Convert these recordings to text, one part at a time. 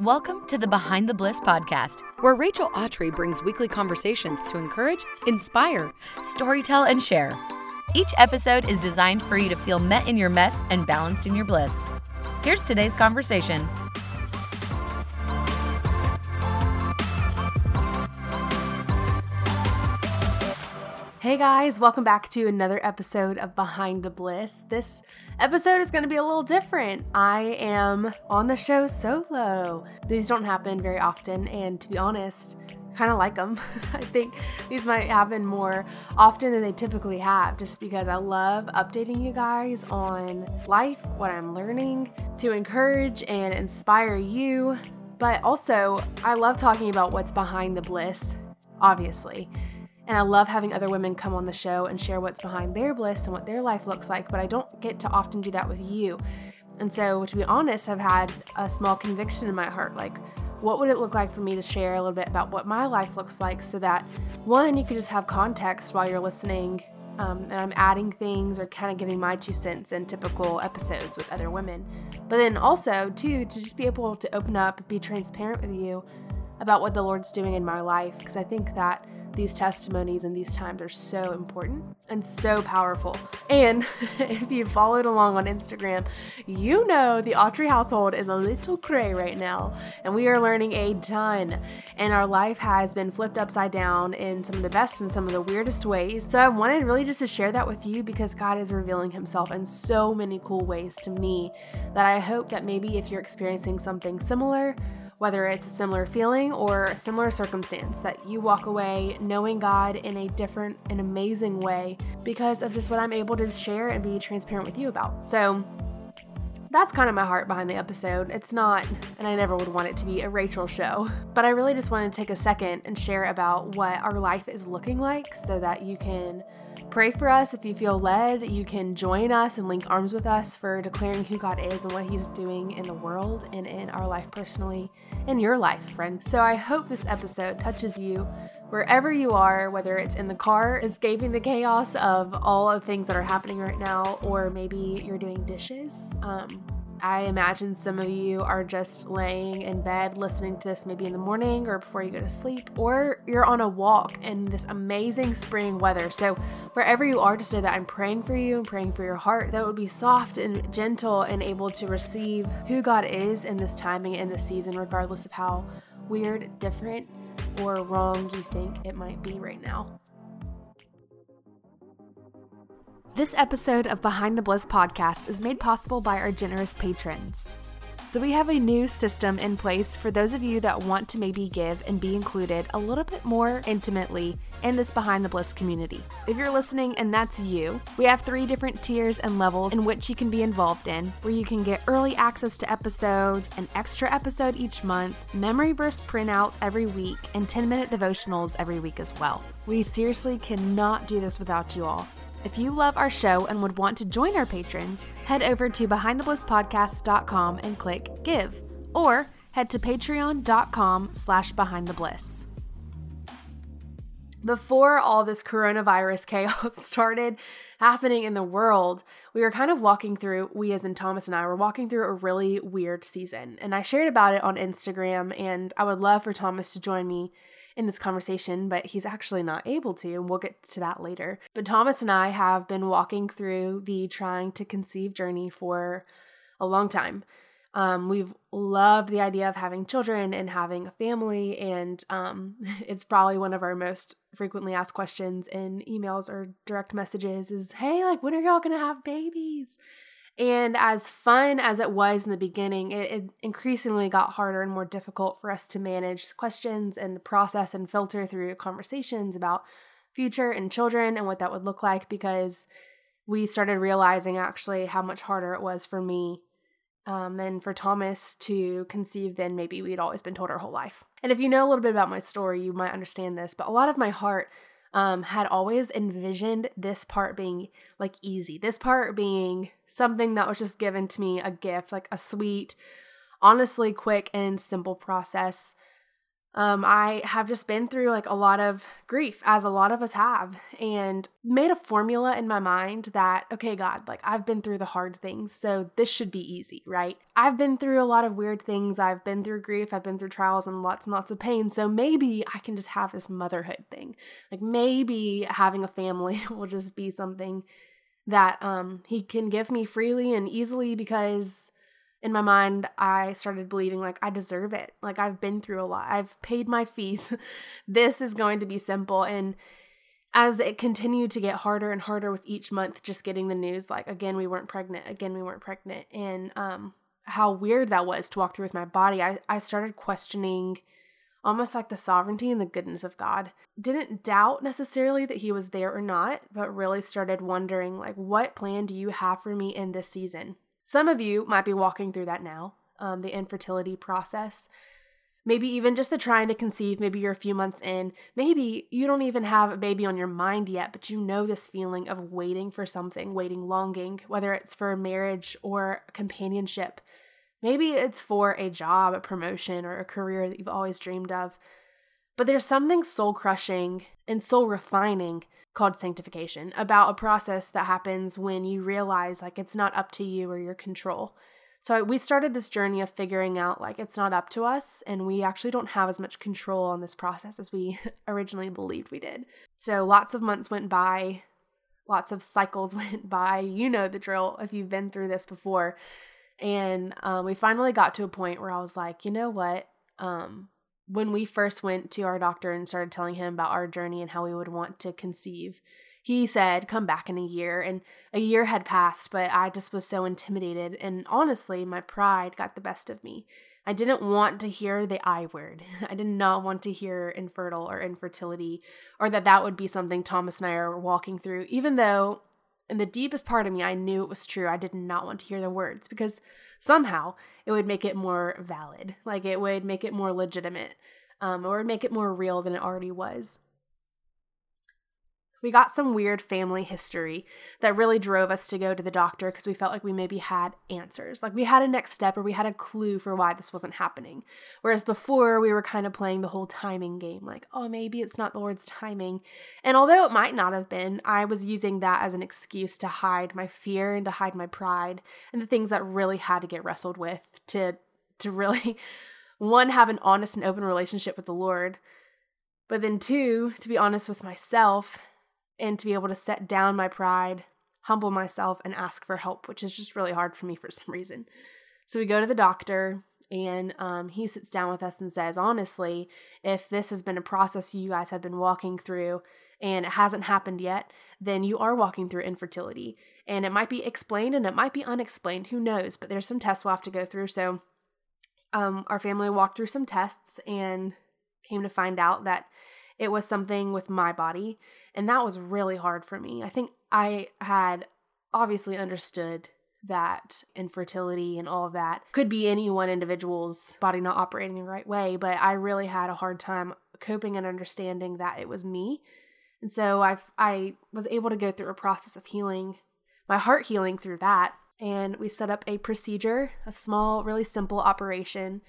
Welcome to the Behind the Bliss podcast, where Rachel Autry brings weekly conversations to encourage, inspire, storytell, and share. Each episode is designed for you to feel met in your mess and balanced in your bliss. Here's today's conversation. Hey guys, welcome back to another episode of Behind the Bliss. This episode is going to be a little different. I am on the show solo. These don't happen very often, and to be honest, kind of like them. I think these might happen more often than they typically have, just because I love updating you guys on life, what I'm learning, to encourage and inspire you. But also, I love talking about what's behind the bliss, obviously. And I love having other women come on the show and share what's behind their bliss and what their life looks like, but I don't get to often do that with you. And so, to be honest, I've had a small conviction in my heart like, what would it look like for me to share a little bit about what my life looks like so that one, you could just have context while you're listening um, and I'm adding things or kind of giving my two cents in typical episodes with other women. But then also, two, to just be able to open up, be transparent with you about what the Lord's doing in my life, because I think that these testimonies and these times are so important and so powerful. And if you followed along on Instagram, you know the Autry household is a little cray right now, and we are learning a ton. And our life has been flipped upside down in some of the best and some of the weirdest ways. So I wanted really just to share that with you because God is revealing Himself in so many cool ways to me that I hope that maybe if you're experiencing something similar, whether it's a similar feeling or a similar circumstance, that you walk away knowing God in a different and amazing way because of just what I'm able to share and be transparent with you about. So, that's kind of my heart behind the episode. It's not, and I never would want it to be a Rachel show, but I really just wanted to take a second and share about what our life is looking like so that you can Pray for us if you feel led. You can join us and link arms with us for declaring who God is and what He's doing in the world and in our life personally, in your life, friend. So I hope this episode touches you wherever you are, whether it's in the car, escaping the chaos of all of the things that are happening right now, or maybe you're doing dishes. Um, I imagine some of you are just laying in bed listening to this maybe in the morning or before you go to sleep, or you're on a walk in this amazing spring weather. So, wherever you are, just know that I'm praying for you and praying for your heart that would be soft and gentle and able to receive who God is in this timing and this season, regardless of how weird, different, or wrong you think it might be right now. This episode of Behind the Bliss podcast is made possible by our generous patrons. So, we have a new system in place for those of you that want to maybe give and be included a little bit more intimately in this Behind the Bliss community. If you're listening and that's you, we have three different tiers and levels in which you can be involved in, where you can get early access to episodes, an extra episode each month, memory verse printouts every week, and 10 minute devotionals every week as well. We seriously cannot do this without you all. If you love our show and would want to join our patrons, head over to behindtheblisspodcast.com and click give, or head to patreon.com slash behindthebliss. Before all this coronavirus chaos started happening in the world, we were kind of walking through, we as in Thomas and I were walking through a really weird season. And I shared about it on Instagram, and I would love for Thomas to join me in this conversation, but he's actually not able to, and we'll get to that later. But Thomas and I have been walking through the trying to conceive journey for a long time. Um, we've loved the idea of having children and having a family, and um, it's probably one of our most frequently asked questions in emails or direct messages is, "Hey, like, when are y'all gonna have babies?" And as fun as it was in the beginning, it, it, increasingly got harder and more difficult for us to manage questions and process and filter through conversations about future and children and what that would look like because we started realizing actually how much harder it was for me um, and for Thomas to conceive than maybe we'd always been told our whole life. And if you know a little bit about my story, you might understand this, but a lot of my heart um, had always envisioned this part being like easy, this part being something that was just given to me a gift, like a sweet, honestly quick and simple process. Um, I have just been through like a lot of grief, as a lot of us have, and made a formula in my mind that, okay, God, like I've been through the hard things, so this should be easy, right? I've been through a lot of weird things. I've been through grief, I've been through trials and lots and lots of pain, so maybe I can just have this motherhood thing. Like maybe having a family will just be something that um, He can give me freely and easily because in my mind, I started believing like I deserve it. Like I've been through a lot. I've paid my fees. this is going to be simple. And as it continued to get harder and harder with each month, just getting the news like again we weren't pregnant, again we weren't pregnant, and um, how weird that was to walk through with my body. I I started questioning almost like the sovereignty and the goodness of God. Didn't doubt necessarily that he was there or not, but really started wondering like what plan do you have for me in this season? Some of you might be walking through that now, um, the infertility process. Maybe even just the trying to conceive. Maybe you're a few months in. Maybe you don't even have a baby on your mind yet, but you know this feeling of waiting for something, waiting, longing, whether it's for a marriage or companionship. Maybe it's for a job, a promotion, or a career that you've always dreamed of. But there's something soul crushing and soul refining called sanctification about a process that happens when you realize like it's not up to you or your control. So we started this journey of figuring out like it's not up to us and we actually don't have as much control on this process as we originally believed we did. So lots of months went by, lots of cycles went by. You know the drill if you've been through this before. And um, we finally got to a point where I was like, you know what? Um, when we first went to our doctor and started telling him about our journey and how we would want to conceive, he said, come back in a year. And a year had passed, but I just was so intimidated. And honestly, my pride got the best of me. I didn't want to hear the I word. I did not want to hear infertile or infertility, or that that would be something Thomas and I are walking through, even though in the deepest part of me, I knew it was true. I did not want to hear the words because somehow it would make it more valid. Like it would make it more legitimate um, or make it more real than it already was. We got some weird family history that really drove us to go to the doctor because we felt like we maybe had answers. Like we had a next step or we had a clue for why this wasn't happening. Whereas before, we were kind of playing the whole timing game like, oh, maybe it's not the Lord's timing. And although it might not have been, I was using that as an excuse to hide my fear and to hide my pride and the things that really had to get wrestled with to, to really, one, have an honest and open relationship with the Lord. But then, two, to be honest with myself and to be able to set down my pride, humble myself, and ask for help, which is just really hard for me for some reason. So we go to the doctor, and um, he sits down with us and says, honestly, if this has been a process you guys have been walking through and it hasn't happened yet, then you are walking through infertility. And it might be explained and it might be unexplained, who knows? But there's some tests we'll have to go through. So um, our family walked through some tests and came to find out that it was something with my body. And that was really hard for me. I think I had obviously understood that infertility and all of that could be any one individual's body not operating the right way, but I really had a hard time coping and understanding that it was me. And so I I was able to go through a process of healing, my heart healing through that, and we set up a procedure, a small, really simple operation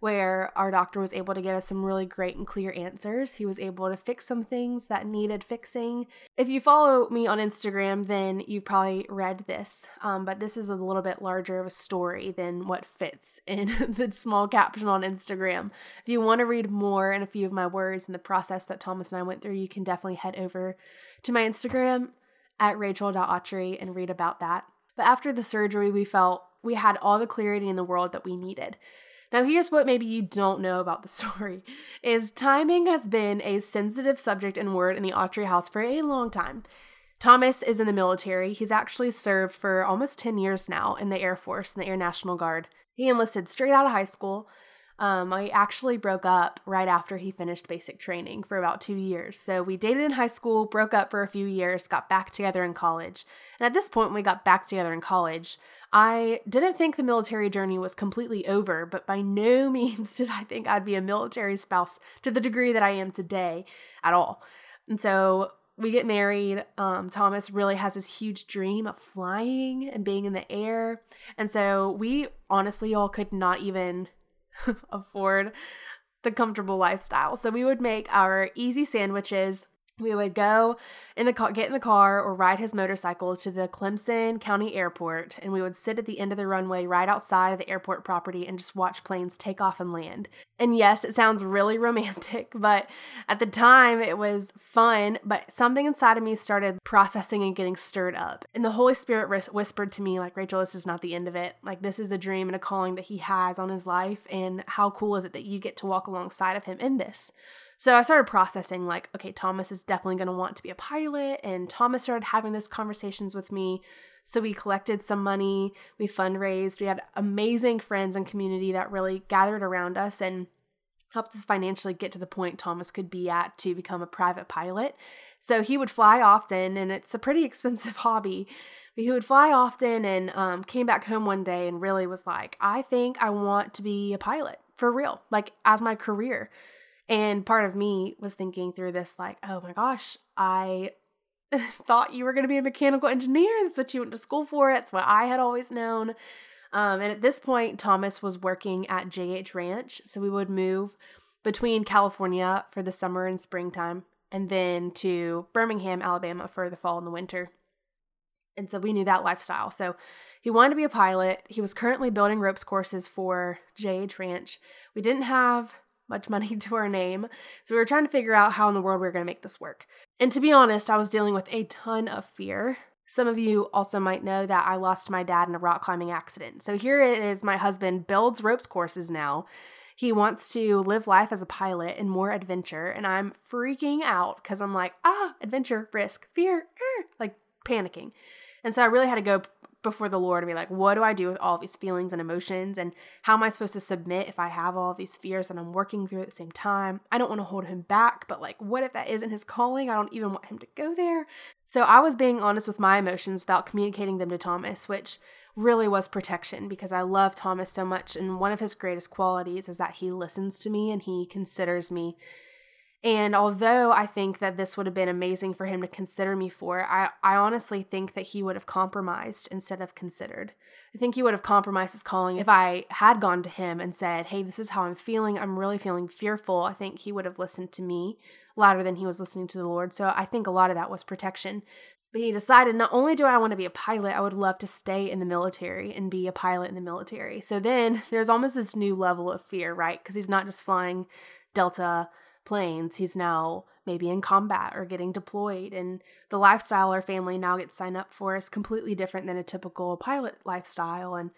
where our doctor was able to get us some really great and clear answers. He was able to fix some things that needed fixing. If you follow me on Instagram, then you've probably read this, um, but this is a little bit larger of a story than what fits in the small caption on Instagram. If you want to read more and a few of my words and the process that Thomas and I went through, you can definitely head over to my Instagram at rachel.autry and read about that. But after the surgery, we felt we had all the clarity in the world that we needed. Now, here's what maybe you don't know about the story is timing has been a sensitive subject and word in the Autry house for a long time. Thomas is in the military. He's actually served for almost 10 years now in the Air Force, in the Air National Guard. He enlisted straight out of high school. Um, I actually broke up right after he finished basic training for about two years. So we dated in high school, broke up for a few years, got back together in college. And at this point, when we got back together in college, I didn't think the military journey was completely over, but by no means did I think I'd be a military spouse to the degree that I am today at all. And so we get married. Um, Thomas really has this huge dream of flying and being in the air. And so we honestly all could not even afford the comfortable lifestyle. So we would make our easy sandwiches we would go in the car, get in the car or ride his motorcycle to the Clemson County Airport, and we would sit at the end of the runway right outside of the airport property and just watch planes take off and land. And yes, it sounds really romantic, but at the time it was fun, but something inside of me started processing and getting stirred up. And the Holy Spirit whispered to me, like, Rachel, this is not the end of it. Like, this is a dream and a calling that he has on his life, and how cool is it that you get to walk alongside of him in this? So I started processing, like, okay, Thomas is definitely going to want to be a pilot. And Thomas started having those conversations with me. So we collected some money, we fundraised, we had amazing friends and community that really gathered around us and helped us financially get to the point Thomas could be at to become a private pilot. So he would fly often, and it's a pretty expensive hobby. He would fly often and um, came back home one day and really was like, I think I want to be a pilot for real, like as my career. And part of me was thinking through this, like, oh my gosh, I thought you were going to be a mechanical engineer. That's what you went to school for. That's what I had always known. Um, and at this point, Thomas was working at JH Ranch. So we would move between California for the summer and springtime and then to Birmingham, Alabama for the fall and the winter. And so we knew that lifestyle. So he wanted to be a pilot. He was currently building ropes courses for JH Ranch. We didn't have much money to our name. So we were trying to figure out how in the world we were going to make this work. And to be honest, I was dealing with a ton of fear. Some of you also might know that I lost my dad in a rock climbing accident. So here it is my husband builds ropes courses now. He wants to live life as a pilot and more adventure. And I'm freaking out because I'm like, ah, adventure, risk, fear, er, like panicking. And so I really had to go before the Lord and be like, what do I do with all these feelings and emotions? And how am I supposed to submit if I have all these fears that I'm working through at the same time? I don't want to hold him back, but like, what if that isn't his calling? I don't even want him to go there. So I was being honest with my emotions without communicating them to Thomas, which really was protection because I love Thomas so much. And one of his greatest qualities is that he listens to me and he considers me and although I think that this would have been amazing for him to consider me for, I, I honestly think that he would have compromised instead of considered. I think he would have compromised his calling if I had gone to him and said, Hey, this is how I'm feeling. I'm really feeling fearful. I think he would have listened to me louder than he was listening to the Lord. So I think a lot of that was protection. But he decided not only do I want to be a pilot, I would love to stay in the military and be a pilot in the military. So then there's almost this new level of fear, right? Because he's not just flying Delta planes. He's now maybe in combat or getting deployed. And the lifestyle our family now gets signed up for is completely different than a typical pilot lifestyle. And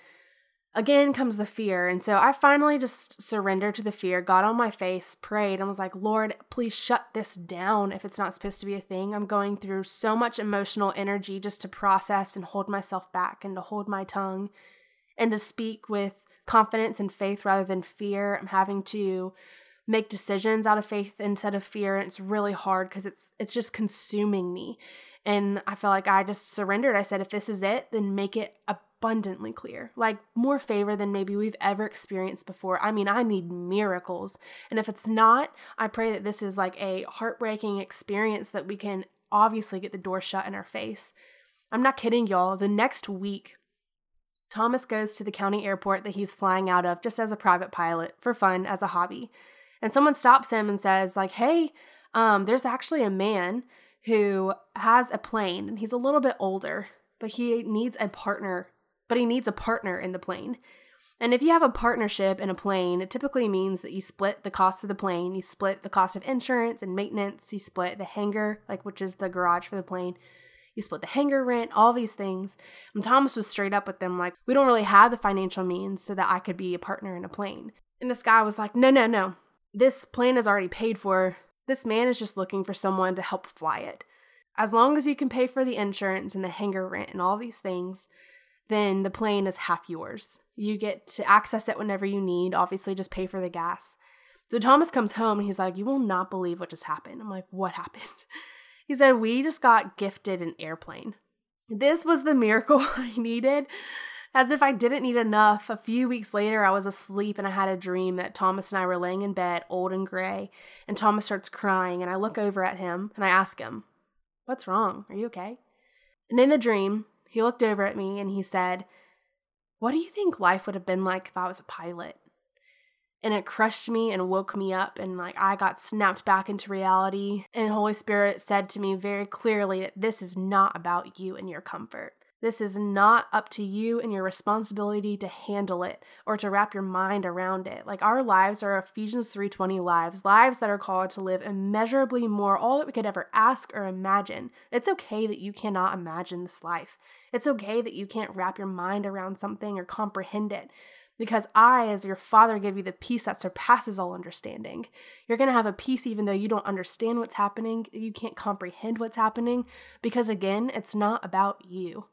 again comes the fear. And so I finally just surrendered to the fear, got on my face, prayed, and was like, Lord, please shut this down if it's not supposed to be a thing. I'm going through so much emotional energy just to process and hold myself back and to hold my tongue and to speak with confidence and faith rather than fear. I'm having to make decisions out of faith instead of fear and it's really hard because it's it's just consuming me. And i feel like i just surrendered. I said if this is it then make it abundantly clear. Like more favor than maybe we've ever experienced before. I mean i need miracles. And if it's not i pray that this is like a heartbreaking experience that we can obviously get the door shut in our face. I'm not kidding y'all. The next week Thomas goes to the county airport that he's flying out of just as a private pilot for fun as a hobby and someone stops him and says like hey um, there's actually a man who has a plane and he's a little bit older but he needs a partner but he needs a partner in the plane and if you have a partnership in a plane it typically means that you split the cost of the plane you split the cost of insurance and maintenance you split the hangar like which is the garage for the plane you split the hangar rent, all these things. And Thomas was straight up with them, like, we don't really have the financial means so that I could be a partner in a plane. And this guy was like, no, no, no this plane is already paid for. This man is just looking for someone to help fly it. As long as you can pay for the insurance and the hangar rent and all these things, then the plane is half yours. You get to access it whenever you need. Obviously, just pay for the gas. So Thomas comes home and he's like, You will not believe what just happened. I'm like, What happened? He said, We just got gifted an airplane. This was the miracle I needed. As if I didn't need enough, a few weeks later, I was asleep and I had a dream that Thomas and I were laying in bed, old and gray, and Thomas starts crying. And I look over at him and I ask him, What's wrong? Are you okay? And in the dream, he looked over at me and he said, What do you think life would have been like if I was a pilot? and it crushed me and woke me up and like I got snapped back into reality and Holy Spirit said to me very clearly that this is not about you and your comfort. This is not up to you and your responsibility to handle it or to wrap your mind around it. Like our lives are Ephesians 3:20 lives, lives that are called to live immeasurably more all that we could ever ask or imagine. It's okay that you cannot imagine this life. It's okay that you can't wrap your mind around something or comprehend it because I, as your Father, give you the peace that surpasses all understanding. You're going to have a peace even though you don't understand what's happening, you can't comprehend what's happening, because again, it's not about you.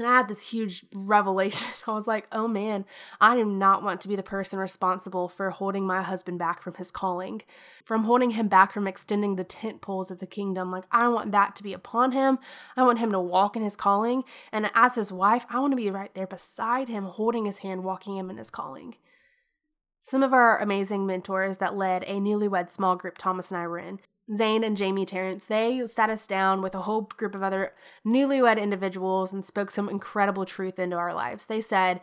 And I had this huge revelation. I was like, oh man, I do not want to be the person responsible for holding my husband back from his calling, from holding him back from extending the tent poles of the kingdom. Like, I want that to be upon him. I want him to walk in his calling. And as his wife, I want to be right there beside him, holding his hand, walking him in his calling. Some of our amazing mentors that led a newlywed small group Thomas and I were in Zane and Jamie Terrence, they sat us down with a whole group of other newlywed individuals and spoke some incredible truth into our lives. They said,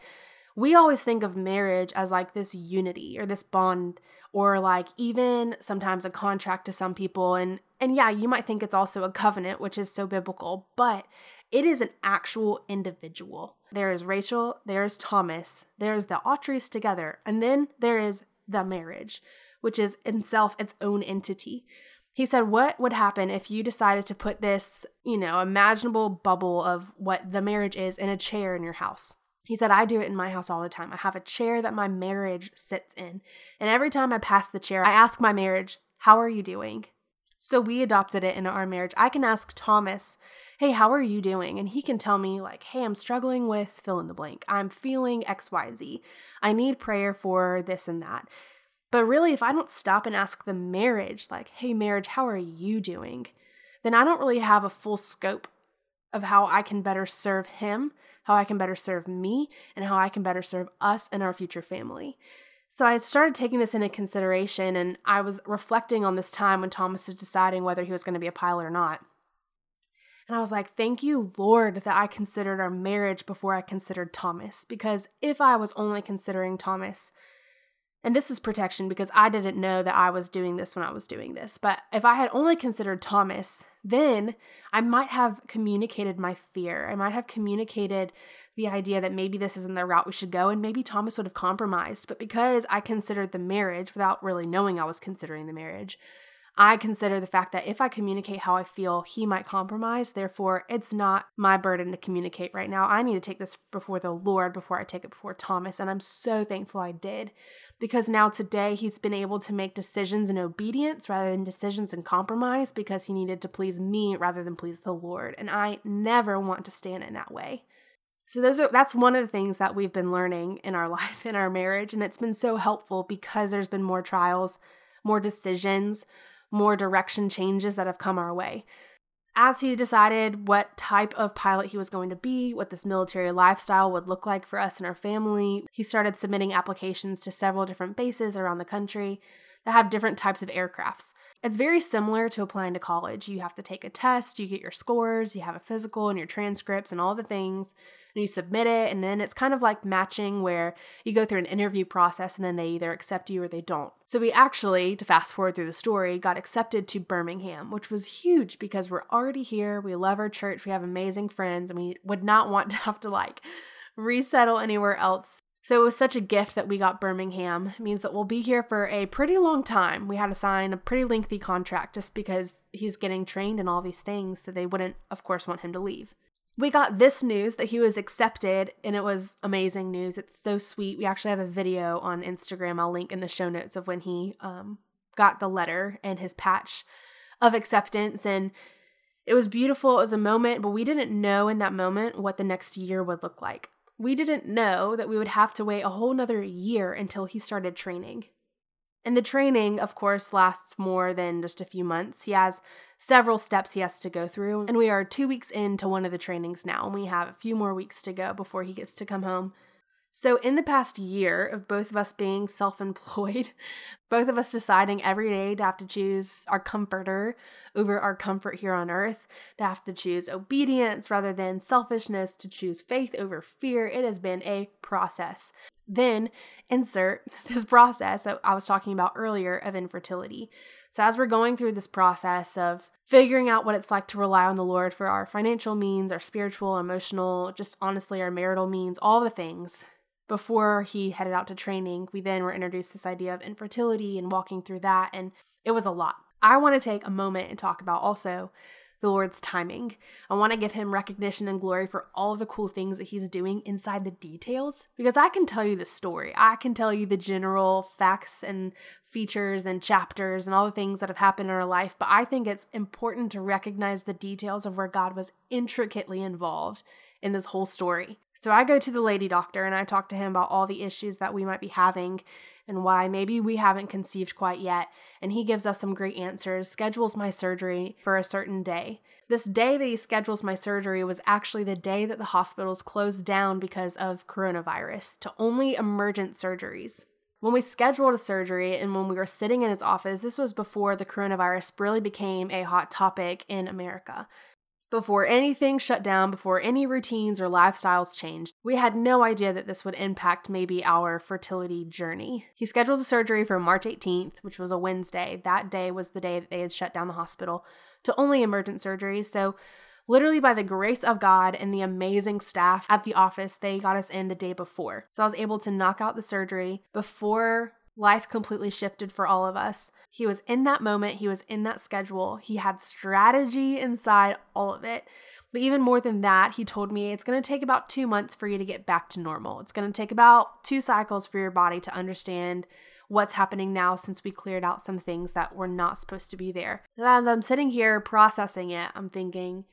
We always think of marriage as like this unity or this bond or like even sometimes a contract to some people and and yeah, you might think it's also a covenant, which is so biblical, but it is an actual individual. There is Rachel, there's Thomas, there's the Autreys together, and then there is the marriage, which is itself its own entity. He said, What would happen if you decided to put this, you know, imaginable bubble of what the marriage is in a chair in your house? He said, I do it in my house all the time. I have a chair that my marriage sits in. And every time I pass the chair, I ask my marriage, How are you doing? So we adopted it into our marriage. I can ask Thomas, Hey, how are you doing? And he can tell me, like, Hey, I'm struggling with fill in the blank. I'm feeling XYZ. I need prayer for this and that. But really, if I don't stop and ask the marriage, like, hey, marriage, how are you doing? Then I don't really have a full scope of how I can better serve him, how I can better serve me, and how I can better serve us and our future family. So I had started taking this into consideration and I was reflecting on this time when Thomas was deciding whether he was going to be a pilot or not. And I was like, thank you, Lord, that I considered our marriage before I considered Thomas. Because if I was only considering Thomas, and this is protection because I didn't know that I was doing this when I was doing this. But if I had only considered Thomas, then I might have communicated my fear. I might have communicated the idea that maybe this isn't the route we should go, and maybe Thomas would have compromised. But because I considered the marriage without really knowing I was considering the marriage, I consider the fact that if I communicate how I feel, he might compromise. Therefore, it's not my burden to communicate right now. I need to take this before the Lord before I take it before Thomas. And I'm so thankful I did because now today he's been able to make decisions in obedience rather than decisions in compromise because he needed to please me rather than please the Lord. And I never want to stand in that way. So those are that's one of the things that we've been learning in our life in our marriage and it's been so helpful because there's been more trials, more decisions, more direction changes that have come our way as he decided what type of pilot he was going to be, what this military lifestyle would look like for us and our family, he started submitting applications to several different bases around the country that have different types of aircrafts. It's very similar to applying to college. You have to take a test, you get your scores, you have a physical and your transcripts and all the things and you submit it and then it's kind of like matching where you go through an interview process and then they either accept you or they don't. So we actually, to fast forward through the story, got accepted to Birmingham, which was huge because we're already here, we love our church, we have amazing friends, and we would not want to have to like resettle anywhere else. So it was such a gift that we got Birmingham. It means that we'll be here for a pretty long time. We had to sign a pretty lengthy contract just because he's getting trained in all these things, so they wouldn't, of course, want him to leave. We got this news that he was accepted and it was amazing news. It's so sweet. We actually have a video on instagram. I'll link in the show notes of when he um, got the letter and his patch of acceptance and it was beautiful. It was a moment but we didn't know in that moment what the next year would look like we didn't know that we would have to wait a whole nother year until he started training and the training, of course, lasts more than just a few months. He has several steps he has to go through, and we are two weeks into one of the trainings now, and we have a few more weeks to go before he gets to come home. So, in the past year of both of us being self employed, both of us deciding every day to have to choose our comforter over our comfort here on earth, to have to choose obedience rather than selfishness, to choose faith over fear, it has been a process. Then insert this process that I was talking about earlier of infertility. So, as we're going through this process of figuring out what it's like to rely on the Lord for our financial means, our spiritual, emotional, just honestly, our marital means, all the things, before he headed out to training, we then were introduced this idea of infertility and walking through that. And it was a lot. I want to take a moment and talk about also the Lord's timing. I want to give him recognition and glory for all of the cool things that he's doing inside the details because I can tell you the story. I can tell you the general facts and features and chapters and all the things that have happened in our life, but I think it's important to recognize the details of where God was intricately involved in this whole story. So I go to the lady doctor and I talk to him about all the issues that we might be having and why maybe we haven't conceived quite yet. And he gives us some great answers, schedules my surgery for a certain day. This day that he schedules my surgery was actually the day that the hospitals closed down because of coronavirus to only emergent surgeries. When we scheduled a surgery and when we were sitting in his office, this was before the coronavirus really became a hot topic in America. Before anything shut down, before any routines or lifestyles changed, we had no idea that this would impact maybe our fertility journey. He scheduled a surgery for March 18th, which was a Wednesday. That day was the day that they had shut down the hospital to only emergent surgeries. So, literally, by the grace of God and the amazing staff at the office, they got us in the day before. So, I was able to knock out the surgery before life completely shifted for all of us. He was in that moment, he was in that schedule, he had strategy inside all of it. But even more than that, he told me it's going to take about two months for you to get back to normal. It's going to take about two cycles for your body to understand what's happening now since we cleared out some things that were not supposed to be there. As I'm sitting here processing it, I'm thinking,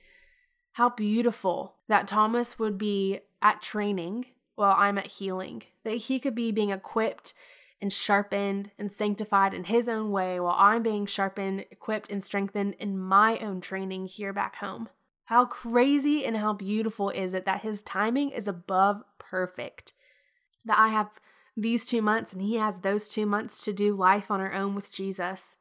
how beautiful that Thomas would be at training while I'm at healing, that he could be being equipped and sharpened and sanctified in His own way while I'm being sharpened, equipped, and strengthened in my own training here back home. How crazy and how beautiful is it that His timing is above perfect? That I have these two months and He has those two months to do life on our own with Jesus.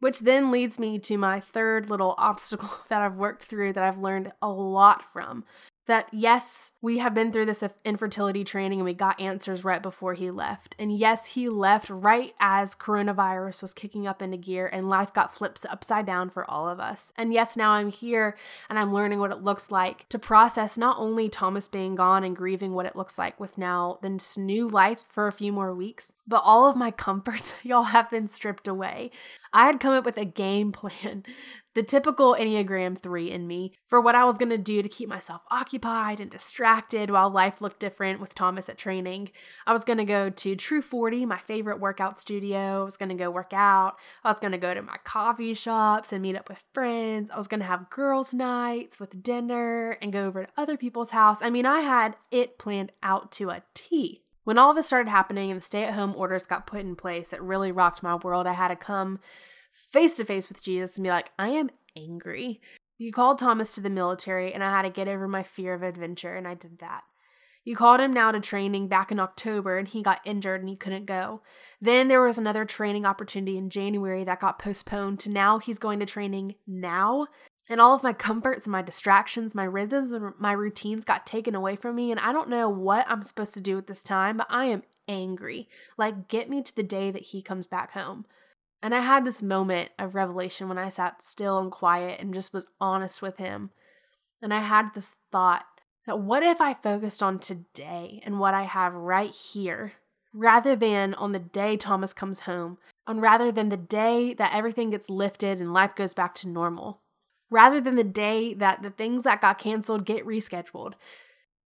Which then leads me to my third little obstacle that I've worked through that I've learned a lot from that yes, we have been through this infertility training and we got answers right before he left. And yes, he left right as coronavirus was kicking up into gear and life got flipped upside down for all of us. And yes, now I'm here and I'm learning what it looks like to process not only Thomas being gone and grieving what it looks like with now this new life for a few more weeks, but all of my comforts, y'all, have been stripped away. I had come up with a game plan the typical Enneagram 3 in me for what I was going to do to keep myself occupied and distracted while life looked different with Thomas at training. I was going to go to True 40, my favorite workout studio. I was going to go work out. I was going to go to my coffee shops and meet up with friends. I was going to have girls' nights with dinner and go over to other people's house. I mean, I had it planned out to a T. When all of this started happening and the stay at home orders got put in place, it really rocked my world. I had to come face to face with Jesus and be like, I am angry. You called Thomas to the military, and I had to get over my fear of adventure, and I did that. You called him now to training back in October, and he got injured and he couldn't go. Then there was another training opportunity in January that got postponed to now he's going to training now. And all of my comforts and my distractions, my rhythms, and my routines got taken away from me. And I don't know what I'm supposed to do at this time, but I am angry. Like, get me to the day that he comes back home. And I had this moment of revelation when I sat still and quiet and just was honest with him. And I had this thought that what if I focused on today and what I have right here rather than on the day Thomas comes home, and rather than the day that everything gets lifted and life goes back to normal, rather than the day that the things that got canceled get rescheduled.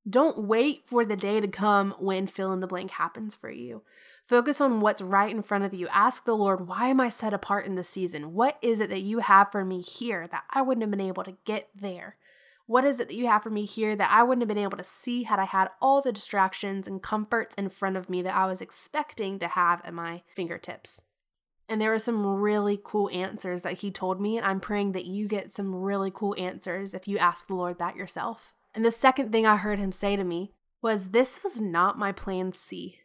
Don't wait for the day to come when fill in the blank happens for you. Focus on what's right in front of you. Ask the Lord, why am I set apart in this season? What is it that you have for me here that I wouldn't have been able to get there? What is it that you have for me here that I wouldn't have been able to see had I had all the distractions and comforts in front of me that I was expecting to have at my fingertips? And there were some really cool answers that he told me, and I'm praying that you get some really cool answers if you ask the Lord that yourself. And the second thing I heard him say to me was, This was not my plan C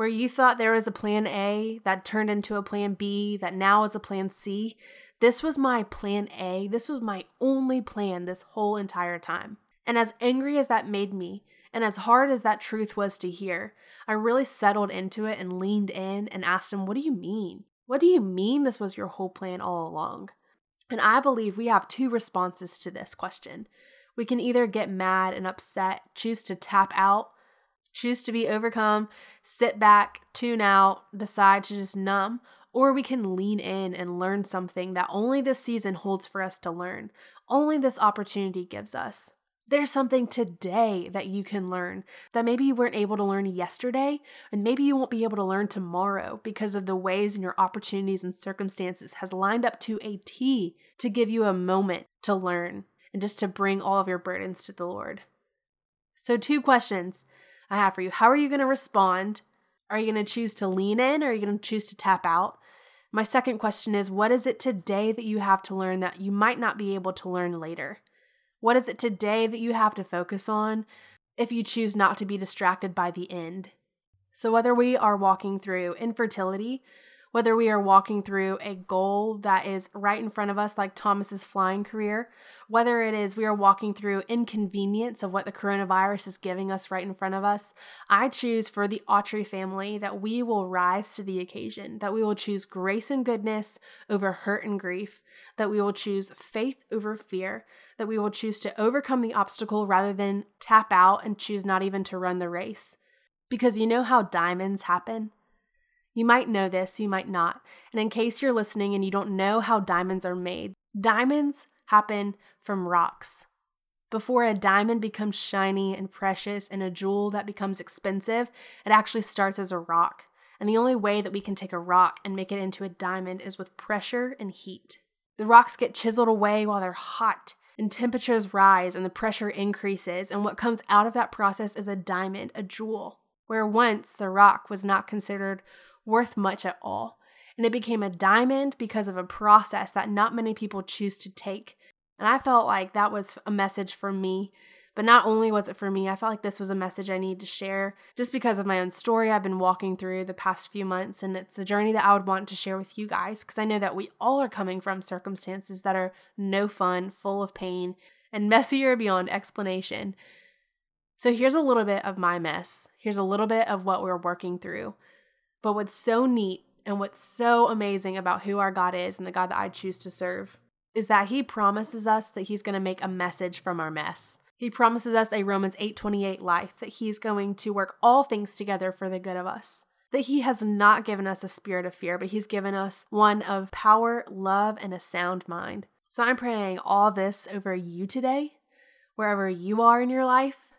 where you thought there was a plan A that turned into a plan B that now is a plan C. This was my plan A. This was my only plan this whole entire time. And as angry as that made me, And as hard as that truth was to hear, I really settled into it and leaned in and asked him, What do you mean? What do you mean this was your whole plan all along? And I believe we have two responses to this question. We can either get mad and upset, choose to tap out, choose to be overcome, sit back, tune out, decide to just numb, or we can lean in and learn something that only this season holds for us to learn, only this opportunity gives us. There's something today that you can learn that maybe you weren't able to learn yesterday, and maybe you won't be able to learn tomorrow because of the ways and your opportunities and circumstances has lined up to a T to give you a moment to learn and just to bring all of your burdens to the Lord. So, two questions I have for you. How are you going to respond? Are you going to choose to lean in or are you going to choose to tap out? My second question is What is it today that you have to learn that you might not be able to learn later? What is it today that you have to focus on if you choose not to be distracted by the end? So, whether we are walking through infertility, whether we are walking through a goal that is right in front of us, like Thomas's flying career, whether it is we are walking through inconvenience of what the coronavirus is giving us right in front of us, I choose for the Autry family that we will rise to the occasion, that we will choose grace and goodness over hurt and grief, that we will choose faith over fear, that we will choose to overcome the obstacle rather than tap out and choose not even to run the race. Because you know how diamonds happen? You might know this, you might not. And in case you're listening and you don't know how diamonds are made, diamonds happen from rocks. Before a diamond becomes shiny and precious and a jewel that becomes expensive, it actually starts as a rock. And the only way that we can take a rock and make it into a diamond is with pressure and heat. The rocks get chiseled away while they're hot, and temperatures rise and the pressure increases, and what comes out of that process is a diamond, a jewel, where once the rock was not considered worth much at all. And it became a diamond because of a process that not many people choose to take. And I felt like that was a message for me. But not only was it for me, I felt like this was a message I need to share just because of my own story I've been walking through the past few months. And it's a journey that I would want to share with you guys because I know that we all are coming from circumstances that are no fun, full of pain, and messier beyond explanation. So here's a little bit of my mess. Here's a little bit of what we're working through. But what's so neat and what's so amazing about who our God is and the God that I choose to serve is that he promises us that he's going to make a message from our mess. He promises us a Romans 8:28 life that he's going to work all things together for the good of us. That he has not given us a spirit of fear, but he's given us one of power, love, and a sound mind. So I'm praying all this over you today, wherever you are in your life.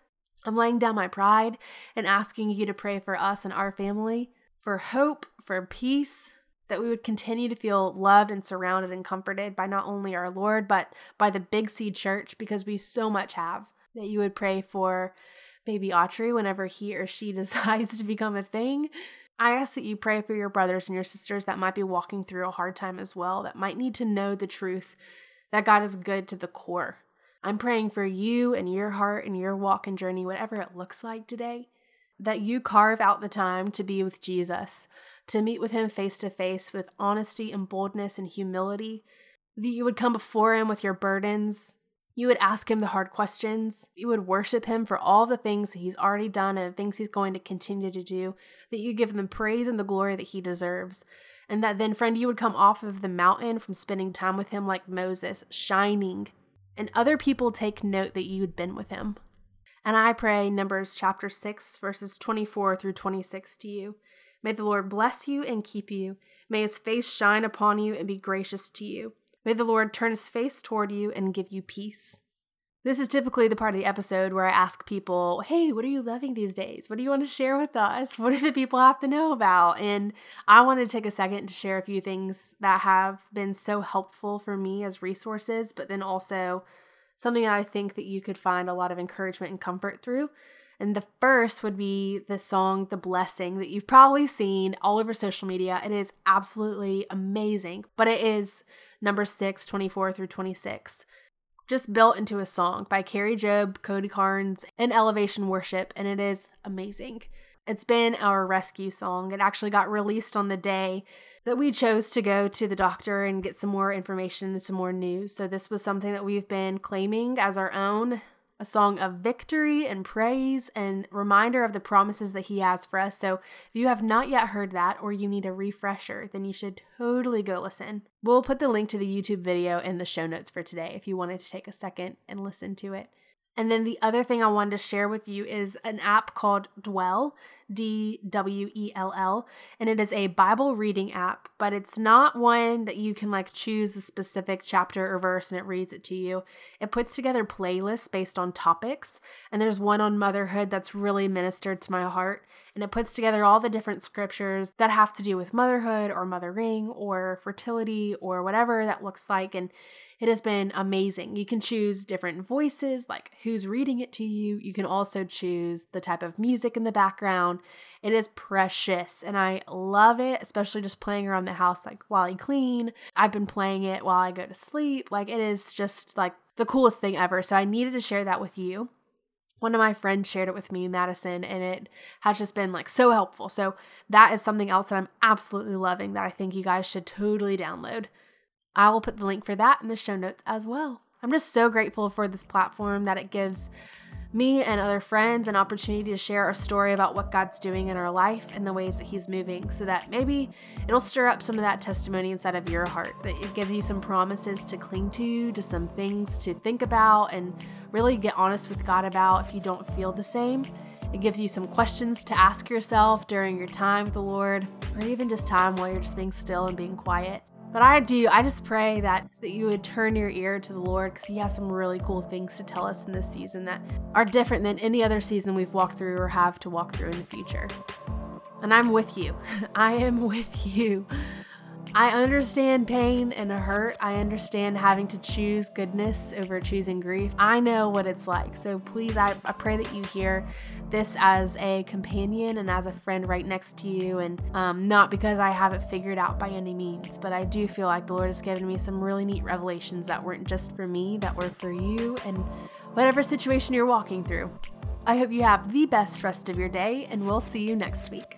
I'm laying down my pride and asking you to pray for us and our family for hope, for peace, that we would continue to feel loved and surrounded and comforted by not only our Lord, but by the Big C Church, because we so much have. That you would pray for baby Autry whenever he or she decides to become a thing. I ask that you pray for your brothers and your sisters that might be walking through a hard time as well, that might need to know the truth that God is good to the core. I'm praying for you and your heart and your walk and journey, whatever it looks like today that you carve out the time to be with Jesus, to meet with him face to face with honesty and boldness and humility, that you would come before him with your burdens. You would ask him the hard questions. You would worship him for all the things he's already done and things he's going to continue to do. That you give him the praise and the glory that he deserves. And that then, friend, you would come off of the mountain from spending time with him like Moses, shining. And other people take note that you had been with him. And I pray Numbers chapter 6, verses 24 through 26 to you. May the Lord bless you and keep you. May his face shine upon you and be gracious to you. May the Lord turn his face toward you and give you peace. This is typically the part of the episode where I ask people, hey, what are you loving these days? What do you want to share with us? What do the people have to know about? And I wanted to take a second to share a few things that have been so helpful for me as resources, but then also something that I think that you could find a lot of encouragement and comfort through. And the first would be the song The Blessing that you've probably seen all over social media. It is absolutely amazing, but it is number 6, 24 through 26. Just built into a song by Kari Jobe, Cody Carnes, and Elevation Worship, and it is amazing. It's been our rescue song. It actually got released on the day that we chose to go to the doctor and get some more information and some more news. So, this was something that we've been claiming as our own a song of victory and praise and reminder of the promises that He has for us. So if you have not yet heard that or you need a refresher, then you should totally go listen. We'll put the link to the YouTube video in the show notes for today if you wanted to take a second and listen to it. And then the other thing I wanted to share with you is an app called Dwell, D W E L L, and it is a Bible reading app, but it's not one that you can like choose a specific chapter or verse and it reads it to you. It puts together playlists based on topics, and there's one on motherhood that's really ministered to my heart, and it puts together all the different scriptures that have to do with motherhood or mothering or fertility or whatever that looks like. And it has been amazing. You can choose different voices, like who's reading it to you. You can also choose the type of music in the background. It is precious and I love it, especially just playing around the house like while I clean. I've been playing it while I go to sleep. Like it is just like the coolest thing ever. So I needed to share that with you one of my friends shared it with me, Madison, and it has just been like so helpful. So, that is something else that I'm absolutely loving that I think you guys should totally download. I will put the link for that in the show notes as well. I'm just so grateful for this platform that it gives me and other friends an opportunity to share a story about what God's doing in our life and the ways that He's moving so that maybe it'll stir up some of that testimony inside of your heart. That it gives you some promises to cling to, to some things to think about, and really get honest with God about if you don't feel the same. It gives you some questions to ask yourself during your time with the Lord, or even just time while you're just being still and being quiet. But I do, I just pray that, that you would turn your ear to the Lord because He has some really cool things to tell us in this season that are different than any other season we've walked through or have to walk through in the future. And I'm with you. I am with you. I understand pain and hurt. I understand having to choose goodness over choosing grief. I know what it's like. So please, I, I pray that you hear this as a companion and as a friend right next to you. And um, not because I have it figured out by any means, but I do feel like the Lord has given me some really neat revelations that weren't just for me, that were for you and whatever situation you're walking through. I hope you have the best rest of your day, and we'll see you next week.